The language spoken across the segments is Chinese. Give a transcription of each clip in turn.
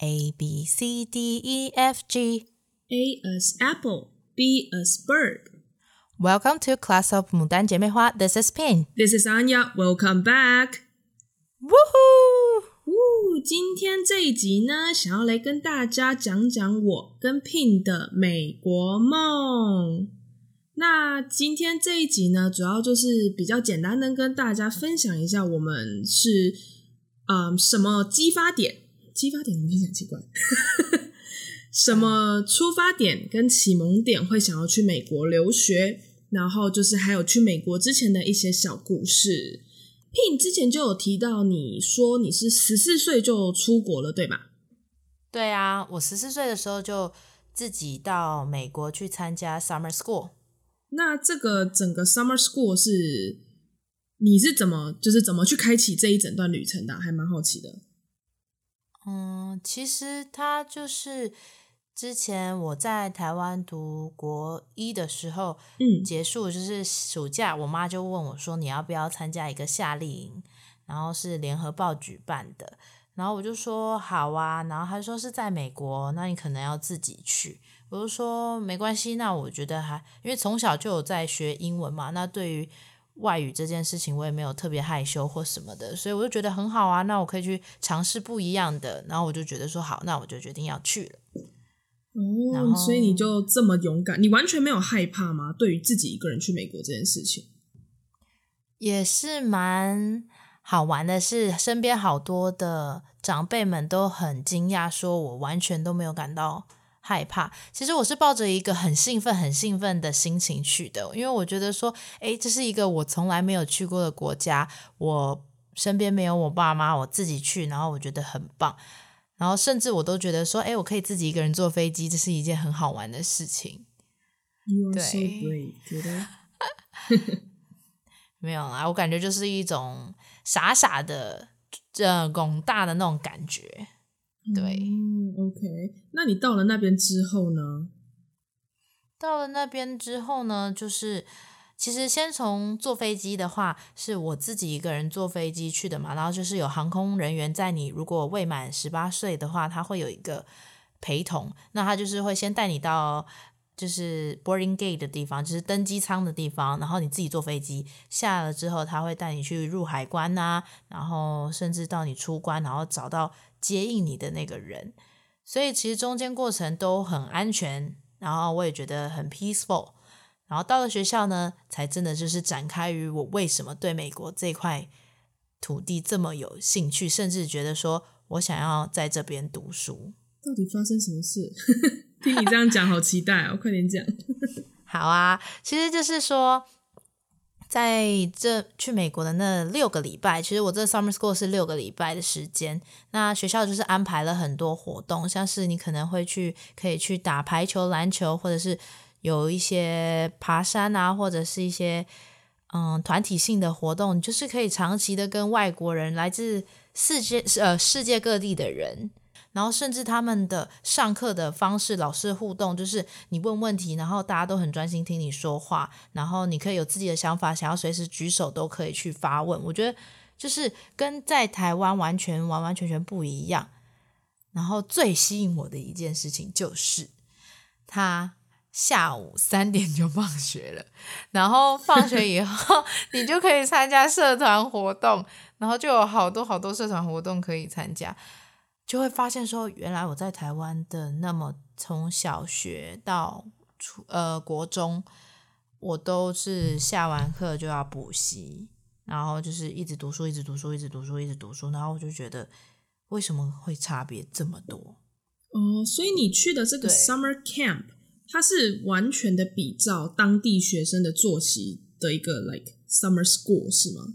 A B C D E F G. A as apple, B as bird. Welcome to Class of 牡丹姐妹花。This is Pin. This is Anya. Welcome back. Woohoo! 呜，今天这一集呢，想要来跟大家讲讲我跟 Pin 的美国梦。那今天这一集呢，主要就是比较简单的跟大家分享一下，我们是嗯什么激发点。激发点怎么听起来很奇怪？什么出发点跟启蒙点会想要去美国留学？然后就是还有去美国之前的一些小故事。Pin 之前就有提到，你说你是十四岁就出国了，对吧？对啊，我十四岁的时候就自己到美国去参加 summer school。那这个整个 summer school 是你是怎么就是怎么去开启这一整段旅程的？还蛮好奇的。嗯，其实他就是之前我在台湾读国一的时候，嗯，结束就是暑假，我妈就问我说：“你要不要参加一个夏令营？”然后是联合报举办的，然后我就说好啊。然后他说是在美国，那你可能要自己去。我就说没关系，那我觉得还因为从小就有在学英文嘛，那对于。外语这件事情，我也没有特别害羞或什么的，所以我就觉得很好啊。那我可以去尝试不一样的，然后我就觉得说好，那我就决定要去了。哦，然，所以你就这么勇敢，你完全没有害怕吗？对于自己一个人去美国这件事情，也是蛮好玩的是，是身边好多的长辈们都很惊讶，说我完全都没有感到。害怕，其实我是抱着一个很兴奋、很兴奋的心情去的，因为我觉得说，诶，这是一个我从来没有去过的国家，我身边没有我爸妈，我自己去，然后我觉得很棒，然后甚至我都觉得说，诶，我可以自己一个人坐飞机，这是一件很好玩的事情。You are so brave，觉得 没有啦，我感觉就是一种傻傻的、这广大的那种感觉。对，嗯，OK。那你到了那边之后呢？到了那边之后呢，就是其实先从坐飞机的话，是我自己一个人坐飞机去的嘛。然后就是有航空人员在你如果未满十八岁的话，他会有一个陪同。那他就是会先带你到就是 boarding gate 的地方，就是登机舱的地方。然后你自己坐飞机下了之后，他会带你去入海关呐，然后甚至到你出关，然后找到。接应你的那个人，所以其实中间过程都很安全，然后我也觉得很 peaceful，然后到了学校呢，才真的就是展开于我为什么对美国这块土地这么有兴趣，甚至觉得说我想要在这边读书。到底发生什么事？听你这样讲，好期待哦！快点讲。好啊，其实就是说。在这去美国的那六个礼拜，其实我这 summer school 是六个礼拜的时间。那学校就是安排了很多活动，像是你可能会去，可以去打排球、篮球，或者是有一些爬山啊，或者是一些嗯团体性的活动，就是可以长期的跟外国人，来自世界呃世界各地的人。然后甚至他们的上课的方式，老师互动就是你问问题，然后大家都很专心听你说话，然后你可以有自己的想法，想要随时举手都可以去发问。我觉得就是跟在台湾完全完完全全不一样。然后最吸引我的一件事情就是，他下午三点就放学了，然后放学以后你就可以参加社团活动，然后就有好多好多社团活动可以参加。就会发现说，原来我在台湾的那么从小学到初呃国中，我都是下完课就要补习，然后就是一直读书，一直读书，一直读书，一直读书，然后我就觉得为什么会差别这么多？哦，所以你去的这个 summer camp，它是完全的比照当地学生的作息的一个 like summer school 是吗？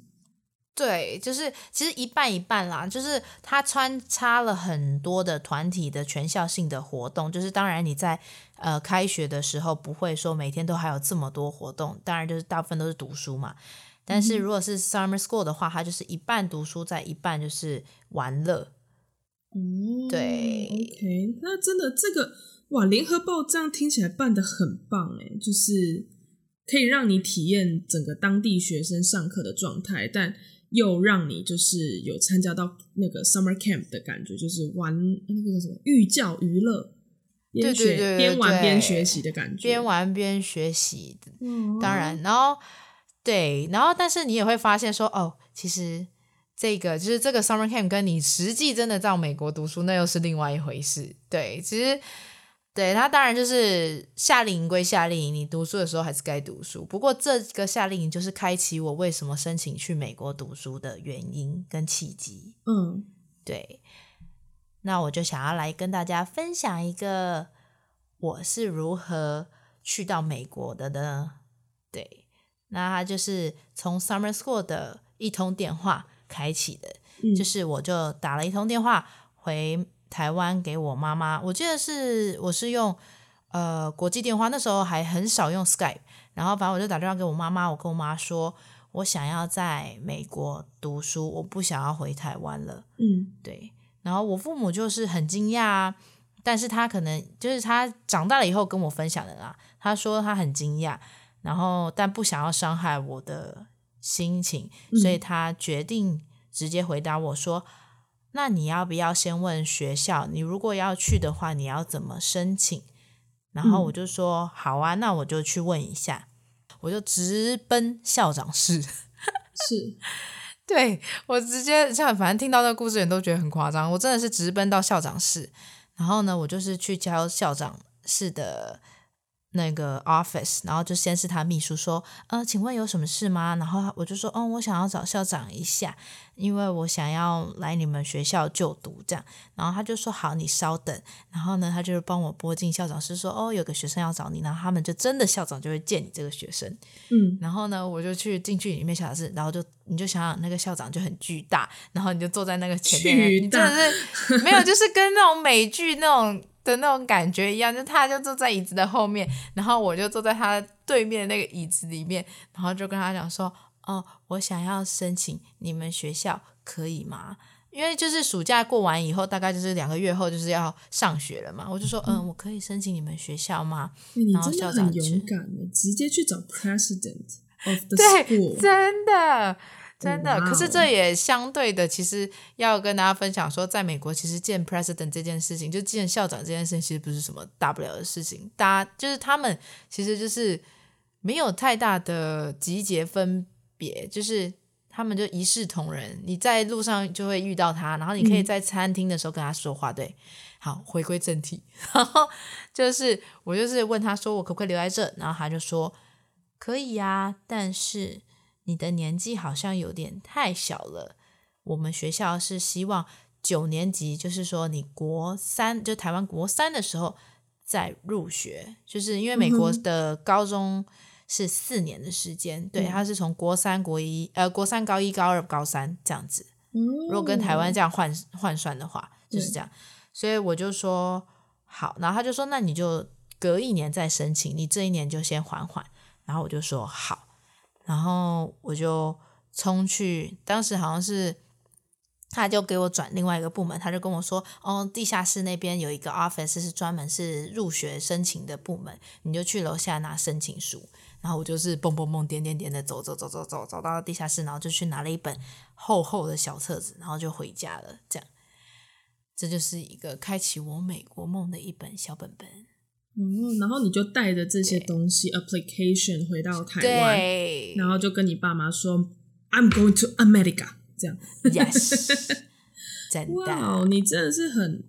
对，就是其实一半一半啦，就是它穿插了很多的团体的全校性的活动，就是当然你在呃开学的时候不会说每天都还有这么多活动，当然就是大部分都是读书嘛。但是如果是 summer school 的话，它就是一半读书，在一半就是玩乐。嗯，对，OK，那真的这个哇，联合报这样听起来办得很棒诶，就是。可以让你体验整个当地学生上课的状态，但又让你就是有参加到那个 summer camp 的感觉，就是玩那个叫什么寓教于乐，边学边玩边学习的感觉，边玩边学习。嗯，当然，然后对，然后但是你也会发现说，哦，其实这个就是这个 summer camp 跟你实际真的在美国读书，那又是另外一回事。对，其实。对，他当然就是夏令营归夏令营，你读书的时候还是该读书。不过这个夏令营就是开启我为什么申请去美国读书的原因跟契机。嗯，对。那我就想要来跟大家分享一个我是如何去到美国的呢？对，那他就是从 Summer School 的一通电话开启的，嗯，就是我就打了一通电话回。台湾给我妈妈，我记得是我是用呃国际电话，那时候还很少用 Skype，然后反正我就打电话给我妈妈，我跟我妈说，我想要在美国读书，我不想要回台湾了。嗯，对。然后我父母就是很惊讶啊，但是他可能就是他长大了以后跟我分享的啦，他说他很惊讶，然后但不想要伤害我的心情，所以他决定直接回答我说。那你要不要先问学校？你如果要去的话，你要怎么申请？然后我就说、嗯、好啊，那我就去问一下，我就直奔校长室。是，对，我直接像反正听到这个故事，人都觉得很夸张。我真的是直奔到校长室，然后呢，我就是去教校长室的。那个 office，然后就先是他秘书说，呃，请问有什么事吗？然后我就说，哦，我想要找校长一下，因为我想要来你们学校就读这样。然后他就说，好，你稍等。然后呢，他就帮我拨进校长室说，哦，有个学生要找你。然后他们就真的校长就会见你这个学生。嗯，然后呢，我就去进去里面校长室，然后就你就想想那个校长就很巨大，然后你就坐在那个前面，巨大，你真的是没有，就是跟那种美剧那种。的那种感觉一样，就他就坐在椅子的后面，然后我就坐在他对面的那个椅子里面，然后就跟他讲说：“哦，我想要申请你们学校，可以吗？因为就是暑假过完以后，大概就是两个月后就是要上学了嘛。”我就说：“嗯，我可以申请你们学校吗？”然后校长很勇敢，直接去找 president of the school，对，真的。真的，可是这也相对的，其实要跟大家分享说，在美国，其实见 president 这件事情，就见校长这件事情，其实不是什么大不了的事情。大家就是他们，其实就是没有太大的集结分别，就是他们就一视同仁。你在路上就会遇到他，然后你可以在餐厅的时候跟他说话。对，好，回归正题，然后就是我就是问他说，我可不可以留在这？然后他就说可以呀，但是。你的年纪好像有点太小了。我们学校是希望九年级，就是说你国三，就台湾国三的时候再入学，就是因为美国的高中是四年的时间，嗯、对，他是从国三、国一，呃，国三、高一、高二、高三这样子。如果跟台湾这样换换算的话，就是这样。所以我就说好，然后他就说那你就隔一年再申请，你这一年就先缓缓。然后我就说好。然后我就冲去，当时好像是，他就给我转另外一个部门，他就跟我说：“哦，地下室那边有一个 office 是专门是入学申请的部门，你就去楼下拿申请书。”然后我就是蹦蹦蹦、点点点的走走走走走，走到地下室，然后就去拿了一本厚厚的小册子，然后就回家了。这样，这就是一个开启我美国梦的一本小本本。嗯，然后你就带着这些东西，application 回到台湾，然后就跟你爸妈说，I'm going to America，这样。Yes，真的。哇，wow，你真的是很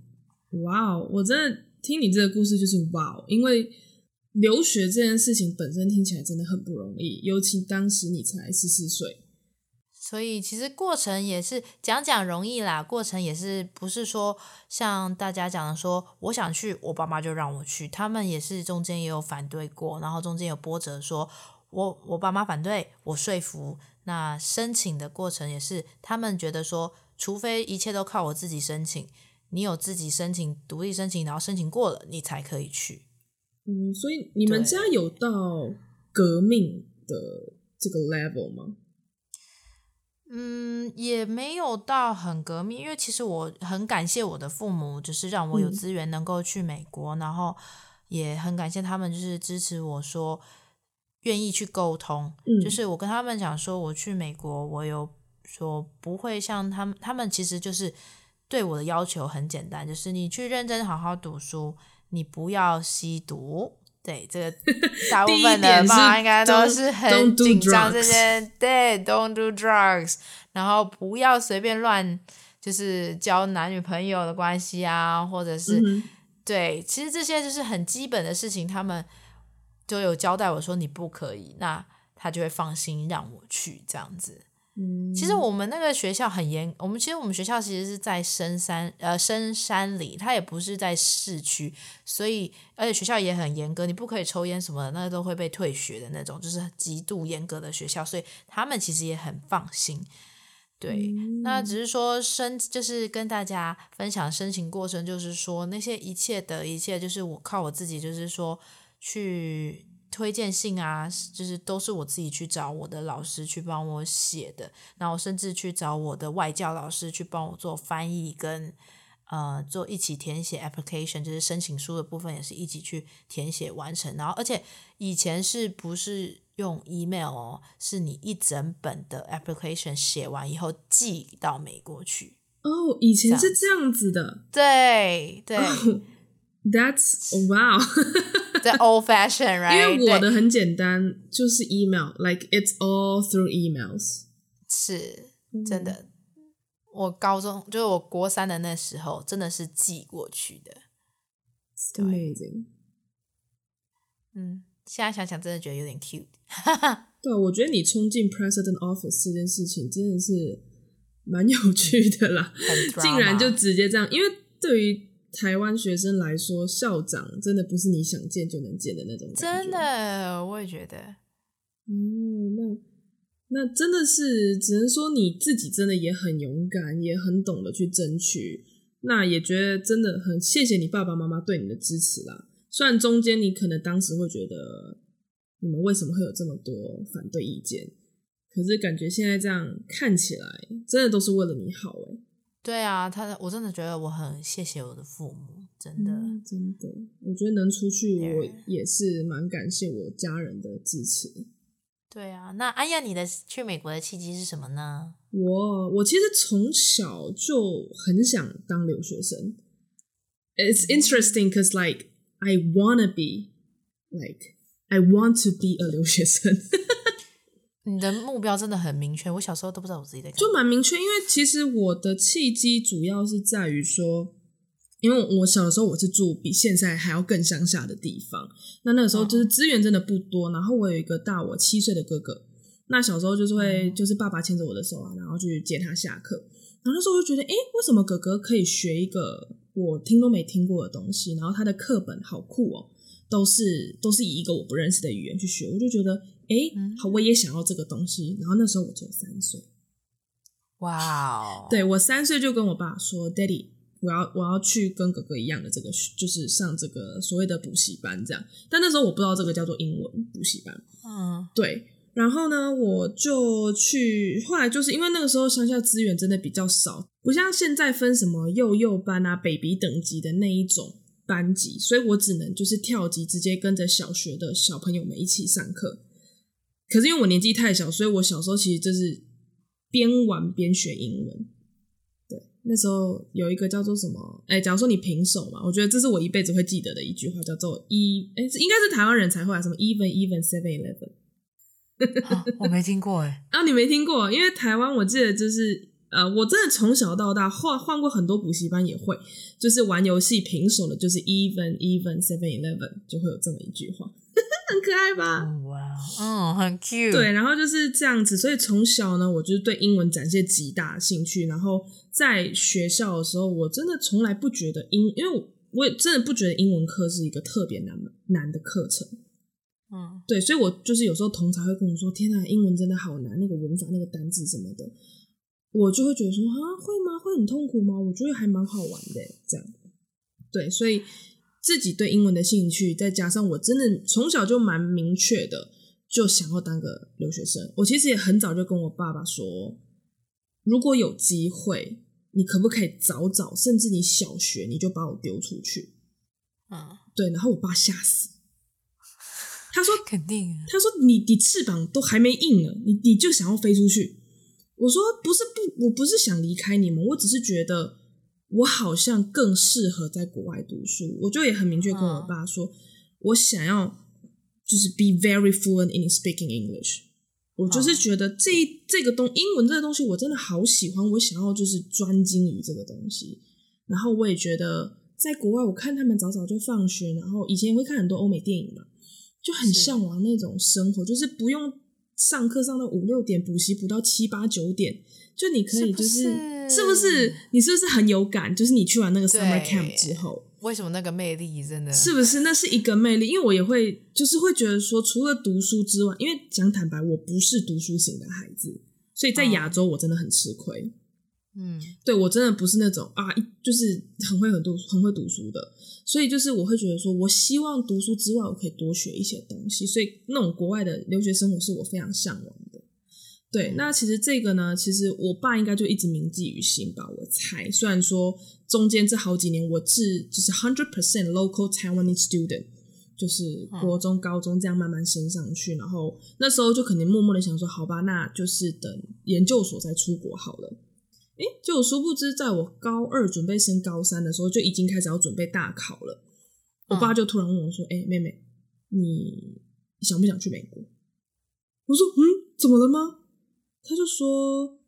哇哦！我真的听你这个故事就是哇哦，因为留学这件事情本身听起来真的很不容易，尤其当时你才十四岁。所以其实过程也是讲讲容易啦，过程也是不是说像大家讲的说，我想去，我爸妈就让我去，他们也是中间也有反对过，然后中间有波折说，说我我爸妈反对，我说服，那申请的过程也是他们觉得说，除非一切都靠我自己申请，你有自己申请独立申请，然后申请过了，你才可以去。嗯，所以你们家有到革命的这个 level 吗？嗯，也没有到很革命，因为其实我很感谢我的父母，就是让我有资源能够去美国，嗯、然后也很感谢他们，就是支持我说愿意去沟通，嗯，就是我跟他们讲说，我去美国，我有说不会像他们，他们其实就是对我的要求很简单，就是你去认真好好读书，你不要吸毒。对，这个 大部分的爸妈应该都是很紧张这些，对，don't do drugs，然后不要随便乱，就是交男女朋友的关系啊，或者是、嗯、对，其实这些就是很基本的事情，他们。就有交代我说你不可以，那他就会放心让我去这样子。嗯，其实我们那个学校很严，我们其实我们学校其实是在深山呃深山里，它也不是在市区，所以而且学校也很严格，你不可以抽烟什么的，那都会被退学的那种，就是极度严格的学校，所以他们其实也很放心。对，嗯，那只是说申就是跟大家分享申请过程，就是说那些一切的一切，就是我靠我自己，就是说。去推荐信啊，就是都是我自己去找我的老师去帮我写的，然后甚至去找我的外教老师去帮我做翻译跟呃做一起填写 application，就是申请书的部分也是一起去填写完成。然后而且以前是不是用 email 哦，是你一整本的 application 写完以后寄到美国去。哦，以前是这样子的。对对。Oh, that's wow. The old fashioned, right? 因为我的很简单，就是 email，like it's all through emails。是，真的。嗯、我高中就是我国三的那时候，真的是寄过去的。Amazing。嗯，现在想想，真的觉得有点 cute。对，我觉得你冲进 President Office 这件事情真的是蛮有趣的啦，竟然就直接这样，因为对于。台湾学生来说，校长真的不是你想见就能见的那种感觉。真的，我也觉得。嗯，那那真的是，只能说你自己真的也很勇敢，也很懂得去争取。那也觉得真的很谢谢你爸爸妈妈对你的支持啦。虽然中间你可能当时会觉得，你们为什么会有这么多反对意见？可是感觉现在这样看起来，真的都是为了你好诶。对啊，他我真的觉得我很谢谢我的父母，真的，嗯、真的，我觉得能出去，我也是蛮感谢我家人的支持。对啊，那安雅，你的去美国的契机是什么呢？我我其实从小就很想当留学生。It's interesting because like I wanna be like I want to be a 留学生。你的目标真的很明确，我小时候都不知道我自己在干嘛。就蛮明确，因为其实我的契机主要是在于说，因为我小的时候我是住比现在还要更乡下的地方，那那个时候就是资源真的不多，然后我有一个大我七岁的哥哥，那小时候就是会就是爸爸牵着我的手啊，然后去接他下课，然后那时候我就觉得，诶，为什么哥哥可以学一个我听都没听过的东西，然后他的课本好酷哦，都是都是以一个我不认识的语言去学，我就觉得。哎，好，我也想要这个东西。然后那时候我只有三岁，哇 Wow！对，我三岁就跟我爸说：“Daddy，我要我要去跟哥哥一样的这个，就是上这个所谓的补习班这样。”但那时候我不知道这个叫做英文补习班。嗯，对。然后呢，我就去。后来就是因为那个时候乡下资源真的比较少，不像现在分什么幼幼班啊、baby 等级的那一种班级，所以我只能就是跳级，直接跟着小学的小朋友们一起上课。可是因为我年纪太小，所以我小时候其实就是边玩边学英文。对，那时候有一个叫做什么？哎，假如说你平手嘛，我觉得这是我一辈子会记得的一句话，叫做一哎，应该是台湾人才会啊，什么 even even seven eleven。我没听过哎，啊，你没听过？因为台湾我记得就是呃，我真的从小到大换换过很多补习班，也会就是玩游戏平手的，就是 even even seven eleven，就会有这么一句话。很可爱吧？哇，嗯，很 cute。对，然后就是这样子，所以从小呢，我就是对英文展现极大的兴趣。然后在学校的时候，我真的从来不觉得英，因为我我也真的不觉得英文课是一个特别难难的课程。嗯，对，所以我就是有时候同才会跟我说：“天呐，英文真的好难，那个文法、那个单字什么的。”我就会觉得说：“啊，会吗？会很痛苦吗？”我觉得还蛮好玩的，这样。对，所以。自己对英文的兴趣，再加上我真的从小就蛮明确的，就想要当个留学生。我其实也很早就跟我爸爸说，如果有机会，你可不可以早早，甚至你小学你就把我丢出去？嗯，对。然后我爸吓死，他说肯定，啊他说你你翅膀都还没硬呢，你你就想要飞出去。我说不是不，我不是想离开你们，我只是觉得我好像更适合在国外读书。我就也很明确跟我爸说，嗯、我想要就是 be very fluent in speaking English。我就是觉得这这个东英文这个东西我真的好喜欢，我想要就是专精于这个东西。然后我也觉得在国外，我看他们早早就放学，然后以前也会看很多欧美电影嘛，就很向往那种生活，是就是不用。上课上到五六点，补习补到七八九点，就你可以就是是，不是你是不是很有感？就是你去完那个 summer camp 之后，为什么那个魅力真的是不是？那是一个魅力，因为我也会就是会觉得说，除了读书之外，因为讲坦白，我不是读书型的孩子，所以在亚洲我真的很吃亏。嗯，对，我真的不是那种啊，就是很会很读很会读书的。所以就是我会觉得说，我希望读书之外，我可以多学一些东西。所以那种国外的留学生活是我非常向往的。对，嗯、那其实这个呢，其实我爸应该就一直铭记于心吧，我猜。虽然说中间这好几年我是就是 hundred percent local Taiwanese student，就是国中、高中这样慢慢升上去，然后那时候就肯定默默的想说，好吧，那就是等研究所再出国好了。诶，就殊不知，在我高二准备升高三的时候，就已经开始要准备大考了。我爸就突然问我说：“诶，妹妹，你想不想去美国？”我说：“嗯，怎么了吗？”他就说：“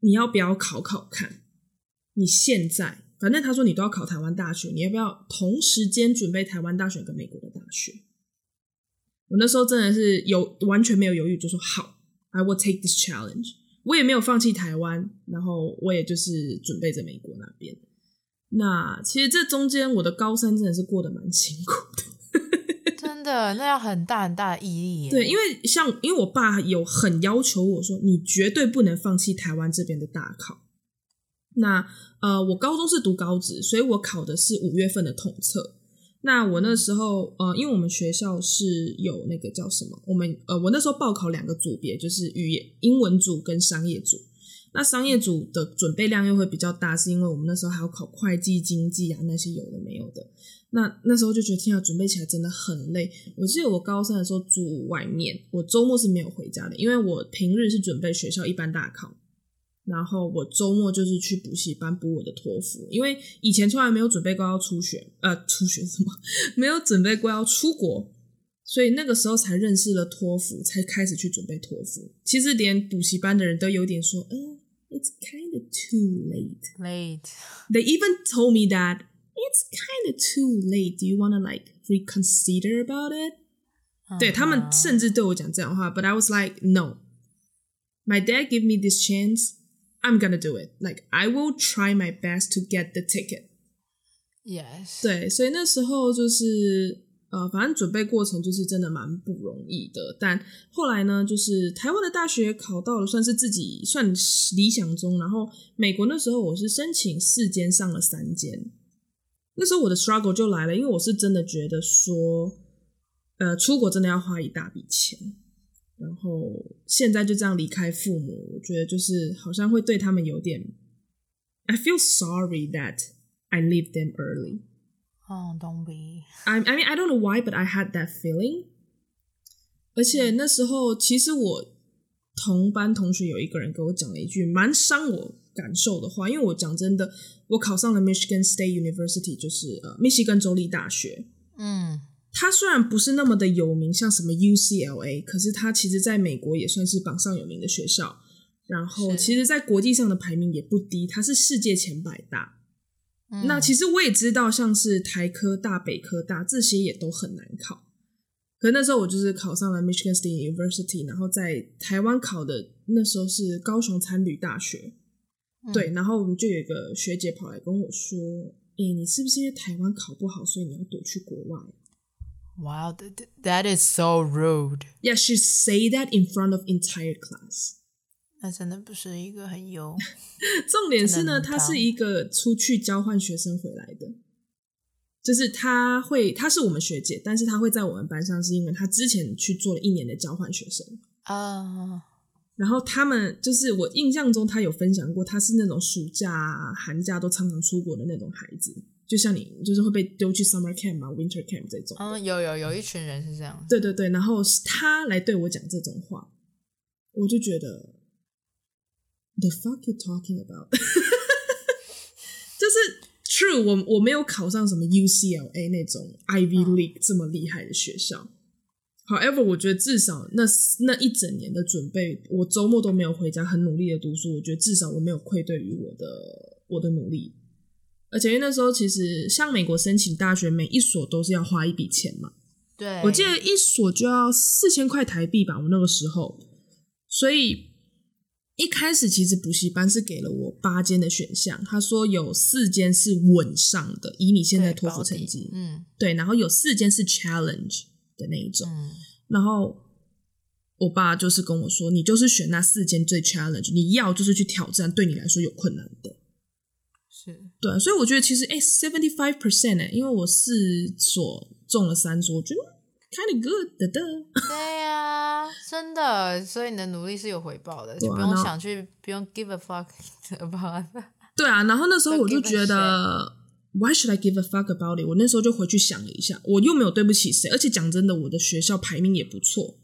你要不要考考看？你现在，反正他说你都要考台湾大学，你要不要同时间准备台湾大学跟美国的大学？”我那时候真的是有完全没有犹豫，就说：“好，I will take this challenge。”我也没有放弃台湾，然后我也就是准备着美国那边。那其实这中间我的高三真的是过得蛮辛苦的，的，那要很大很大的毅力。对，因为像因为我爸有很要求我说，你绝对不能放弃台湾这边的大考。那呃，我高中是读高职，所以我考的是五月份的统测。那我那时候，呃，因为我们学校是有那个叫什么，我们呃，我那时候报考两个组别，就是语言英文组跟商业组。那商业组的准备量又会比较大，是因为我们那时候还要考会计、经济啊那些有的没有的。那那时候就觉得天啊，准备起来真的很累。我记得我高三的时候住外面，我周末是没有回家的，因为我平日是准备学校一般大考。然后我周末就是去补习班补我的托福，因为以前从来没有准备过要出学，呃，出学什么？没有准备过要出国，所以那个时候才认识了托福，才开始去准备托福。其实连补习班的人都有点说，嗯，It's kind of too late. Late. They even told me that it's kind of too late. Do you want to like reconsider about it? Uh-huh. 对，他们甚至对我讲这样的话，But I was like, no. My dad gave me this chance. I'm gonna do it. Like I will try my best to get the ticket. Yes. 对，所以那时候就是 呃，反正准备过程就是真的蛮不容易的。但后来呢，就是台湾的大学考到了，算是自己算理想中。然后美国那时候我是申请四间上了三间。那时候我的 struggle 就来了，因为我是真的觉得说，呃，出国真的要花一大笔钱。然后现在就这样离开父母，我觉得就是好像会对他们有点，I feel sorry that I leave them early. Oh, don't be. I I mean I don't know why, but I had that feeling. 而且那时候其实我同班同学有一个人给我讲了一句蛮伤我感受的话，因为我讲真的，我考上了 Michigan State University，就是呃密西根州立大学。嗯。它虽然不是那么的有名，像什么 UCLA，可是它其实在美国也算是榜上有名的学校。然后，其实，在国际上的排名也不低，它是世界前百大。嗯。那其实我也知道，像是台科大、北科大这些也都很难考。可那时候我就是考上了 Michigan State University，然后在台湾考的那时候是高雄餐旅大学。嗯。对，然后我们就有一个学姐跑来跟我说：“诶，你是不是因为台湾考不好，所以你要躲去国外？” Wow, that is so rude. Yeah, she say that in front of entire class. 那真的不是一个很优。重点是呢，他是一个出去交换学生回来的，就是他会，他是我们学姐，但是他会在我们班上，是因为他之前去做了一年的交换学生啊。Uh. 然后他们就是我印象中，他有分享过，他是那种暑假、寒假都常常出国的那种孩子。就像你就是会被丢去 summer camp 嘛，winter camp 这种。嗯，有有有一群人是这样。对对对，然后是他来对我讲这种话，我就觉得 the fuck you talking about，就是 true，我我没有考上什么 UCLA 那种 Ivy League 这么厉害的学校。However，我觉得至少那那一整年的准备，我周末都没有回家，很努力的读书。我觉得至少我没有愧对于我的我的努力。而且因为那时候其实像美国申请大学，每一所都是要花一笔钱嘛。对，我记得一所就要四千块台币吧，我那个时候。所以一开始其实补习班是给了我八间的选项，他说有四间是稳上的，以你现在托福成绩，嗯，对，然后有四间是 challenge 的那一种，嗯，然后我爸就是跟我说，你就是选那四间最 challenge，你要就是去挑战对你来说有困难的。是。对，所以我觉得其实哎，seventy five percent 哎，因为我四所中了三所，我觉得 kind of good 的的。对呀、啊，真的，所以你的努力是有回报的，啊、就不用想去，不用 give a fuck about。对啊，然后那时候我就觉得，why should I give a fuck about it？我那时候就回去想了一下，我又没有对不起谁，而且讲真的，我的学校排名也不错。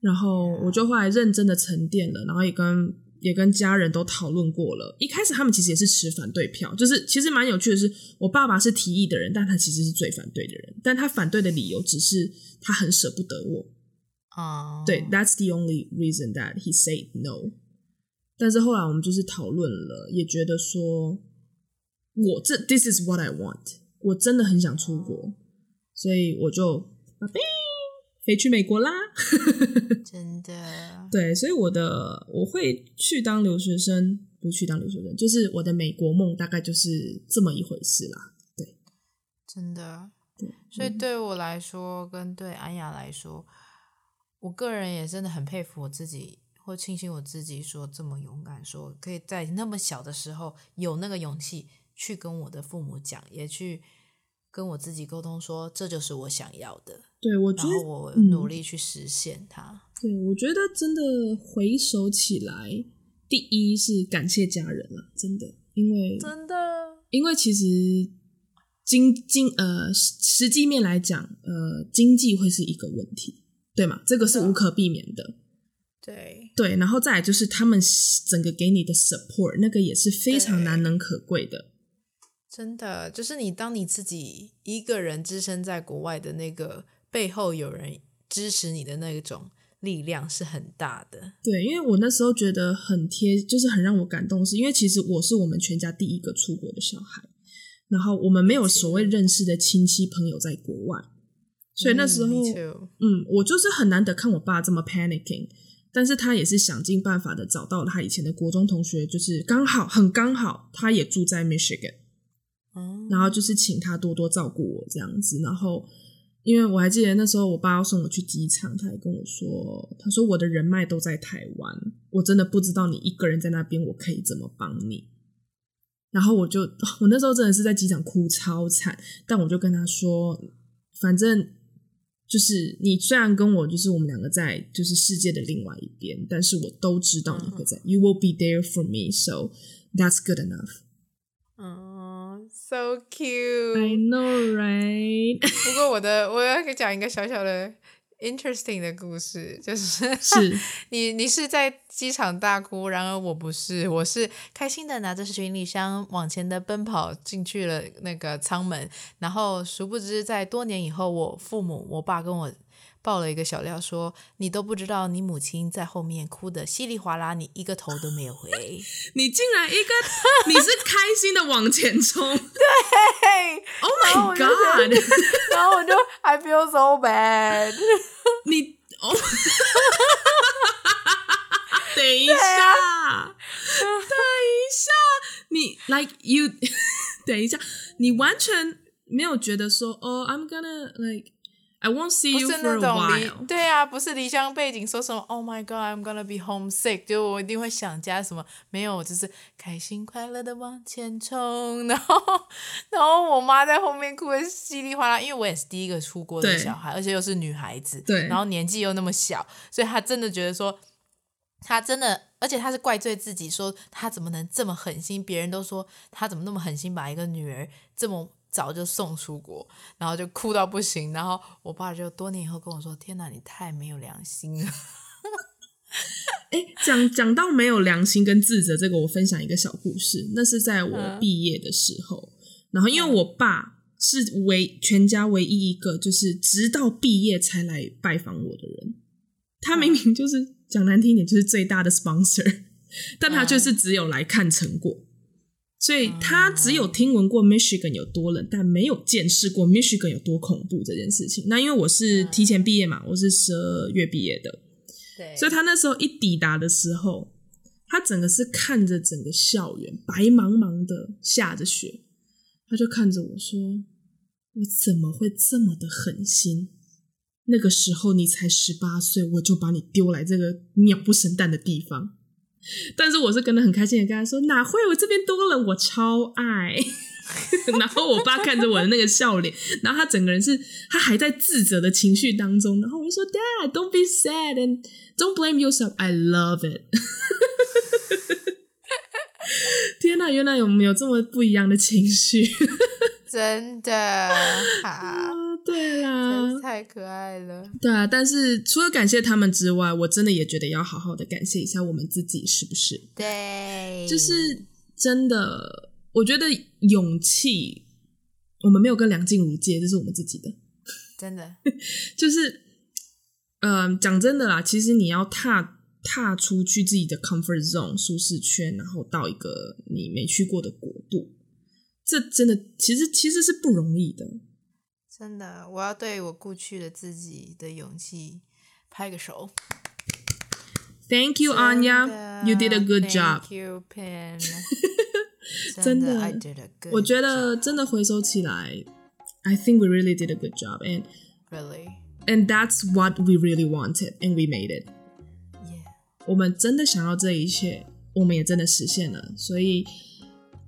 然后我就后来认真的沉淀了，然后也跟。也跟家人都讨论过了，一开始他们其实也是持反对票，就是其实蛮有趣的是，我爸爸是提议的人，但他其实是最反对的人，但他反对的理由只是他很舍不得我，啊，oh. 对，That's the only reason that he said no。但是后来我们就是讨论了，也觉得说，我这 This is what I want，我真的很想出国，所以我就。飞去美国啦！真的，对，所以我的我会去当留学生，不是去当留学生，就是我的美国梦大概就是这么一回事啦。对，真的，对，所以对我来说，跟对安雅来说，我个人也真的很佩服我自己，或庆幸我自己说这么勇敢，说可以在那么小的时候有那个勇气去跟我的父母讲，也去。跟我自己沟通说，这就是我想要的。对，我觉得我努力去实现它。嗯。对，我觉得真的回首起来，第一是感谢家人了，真的，因为真的，因为其实经经呃实际面来讲，呃经济会是一个问题，对吗？这个是无可避免的。对对，然后再来就是他们整个给你的 support，那个也是非常难能可贵的。真的，就是你当你自己一个人置身在国外的那个背后有人支持你的那种力量是很大的。对，因为我那时候觉得很贴，就是很让我感动，是因为其实我是我们全家第一个出国的小孩，然后我们没有所谓认识的亲戚朋友在国外，所以那时候，嗯，嗯，我就是很难得看我爸这么 panicking，但是他也是想尽办法的找到了他以前的国中同学，就是刚好很刚好，他也住在 Michigan。然后就是请他多多照顾我这样子，然后因为我还记得那时候我爸要送我去机场，他还跟我说，他说我的人脉都在台湾，我真的不知道你一个人在那边我可以怎么帮你。然后我就 我那时候真的是在机场哭超惨，但我就跟他说，反正就是你虽然跟我就是我们两个在就是世界的另外一边，但是我都知道你会在，You will be there for me, so that's good enough. 嗯。So cute, I know, right? 不过我的我要讲一个小小的 interesting 的故事，就是是 你你是在机场大哭，然而我不是，我是开心的拿着行李箱往前的奔跑进去了那个舱门，然后殊不知在多年以后，我父母我爸跟我。爆了一个小料，说你都不知道，你母亲在后面哭的稀里哗啦，你一个头都没有回。你竟然一个，你是开心的往前冲，对，Oh my God！然后我就 I feel so bad。你哦，等一下，啊、等一下，你 like you，等一下，你完全没有觉得说哦，I'm gonna like。I won't see you for a while。对啊，不是离乡背景，说什么 “Oh my God, I'm gonna be homesick”，就我一定会想家什么？没有，就是开心快乐的往前冲。然后，然后我妈在后面哭的稀里哗啦，因为我也是第一个出国的小孩，而且又是女孩子，对，然后年纪又那么小，所以她真的觉得说，她真的，而且他是怪罪自己，说他怎么能这么狠心？别人都说他怎么那么狠心，把一个女儿这么早就送出国，然后就哭到不行。然后我爸就多年以后跟我说：“天哪，你太没有良心了。”哎，讲讲到没有良心跟自责，这个我分享一个小故事。那是在我毕业的时候，嗯、然后因为我爸是唯全家唯一一个，就是直到毕业才来拜访我的人。他明明就是、嗯、讲难听一点，就是最大的 sponsor，但他就是只有来看成果，嗯、所以他只有听闻过 Michigan 有多冷，但没有见识过 Michigan 有多恐怖这件事情。那因为我是提前毕业嘛，我是十二月毕业的。对所以他那时候一抵达的时候，他整个是看着整个校园白茫茫的下着雪，他就看着我说：“我怎么会这么的狠心？那个时候你才十八岁，我就把你丢来这个鸟不生蛋的地方。” 但是我是跟得很开心的跟他说：“哪会？我这边多了，我超爱。”然后我爸看着我的那个笑脸，然后他整个人是他还在自责的情绪当中，然后我就说：“Dad, don't be sad and don't blame yourself. I love it。”天哪，原来有没有这么不一样的情绪？真的好，啊，对啦，太可爱了。对啊，但是除了感谢他们之外，我真的也觉得要好好的感谢一下我们自己，是不是？对，就是真的。我觉得勇气，我们没有跟梁静茹借，这是我们自己的。真的，就是，嗯、呃，讲真的啦，其实你要踏踏出去自己的 comfort zone 舒适圈，然后到一个你没去过的国度，这真的其实其实是不容易的。真的，我要对我过去的自己的勇气拍个手。Thank you, Anya. You did a good job. Thank you, Pin. 真的，我觉得真的回首起来，I think we really did a good job, and really, and that's what we really wanted, and we made it. Yeah. 我们真的想要这一切，我们也真的实现了，所以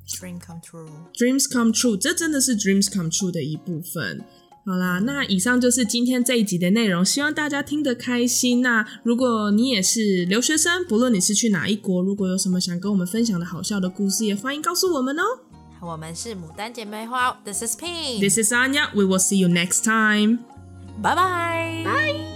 dream come true, dreams come true，这真的是 dreams come true 的一部分。 好啦，那以上就是今天这一集的内容，希望大家听得开心。那如果你也是留学生，不论你是去哪一国，如果有什么想跟我们分享的好笑的故事，也欢迎告诉我们哦。我们是牡丹姐妹花，This is Pink，This is Anya，We will see you next time。拜拜。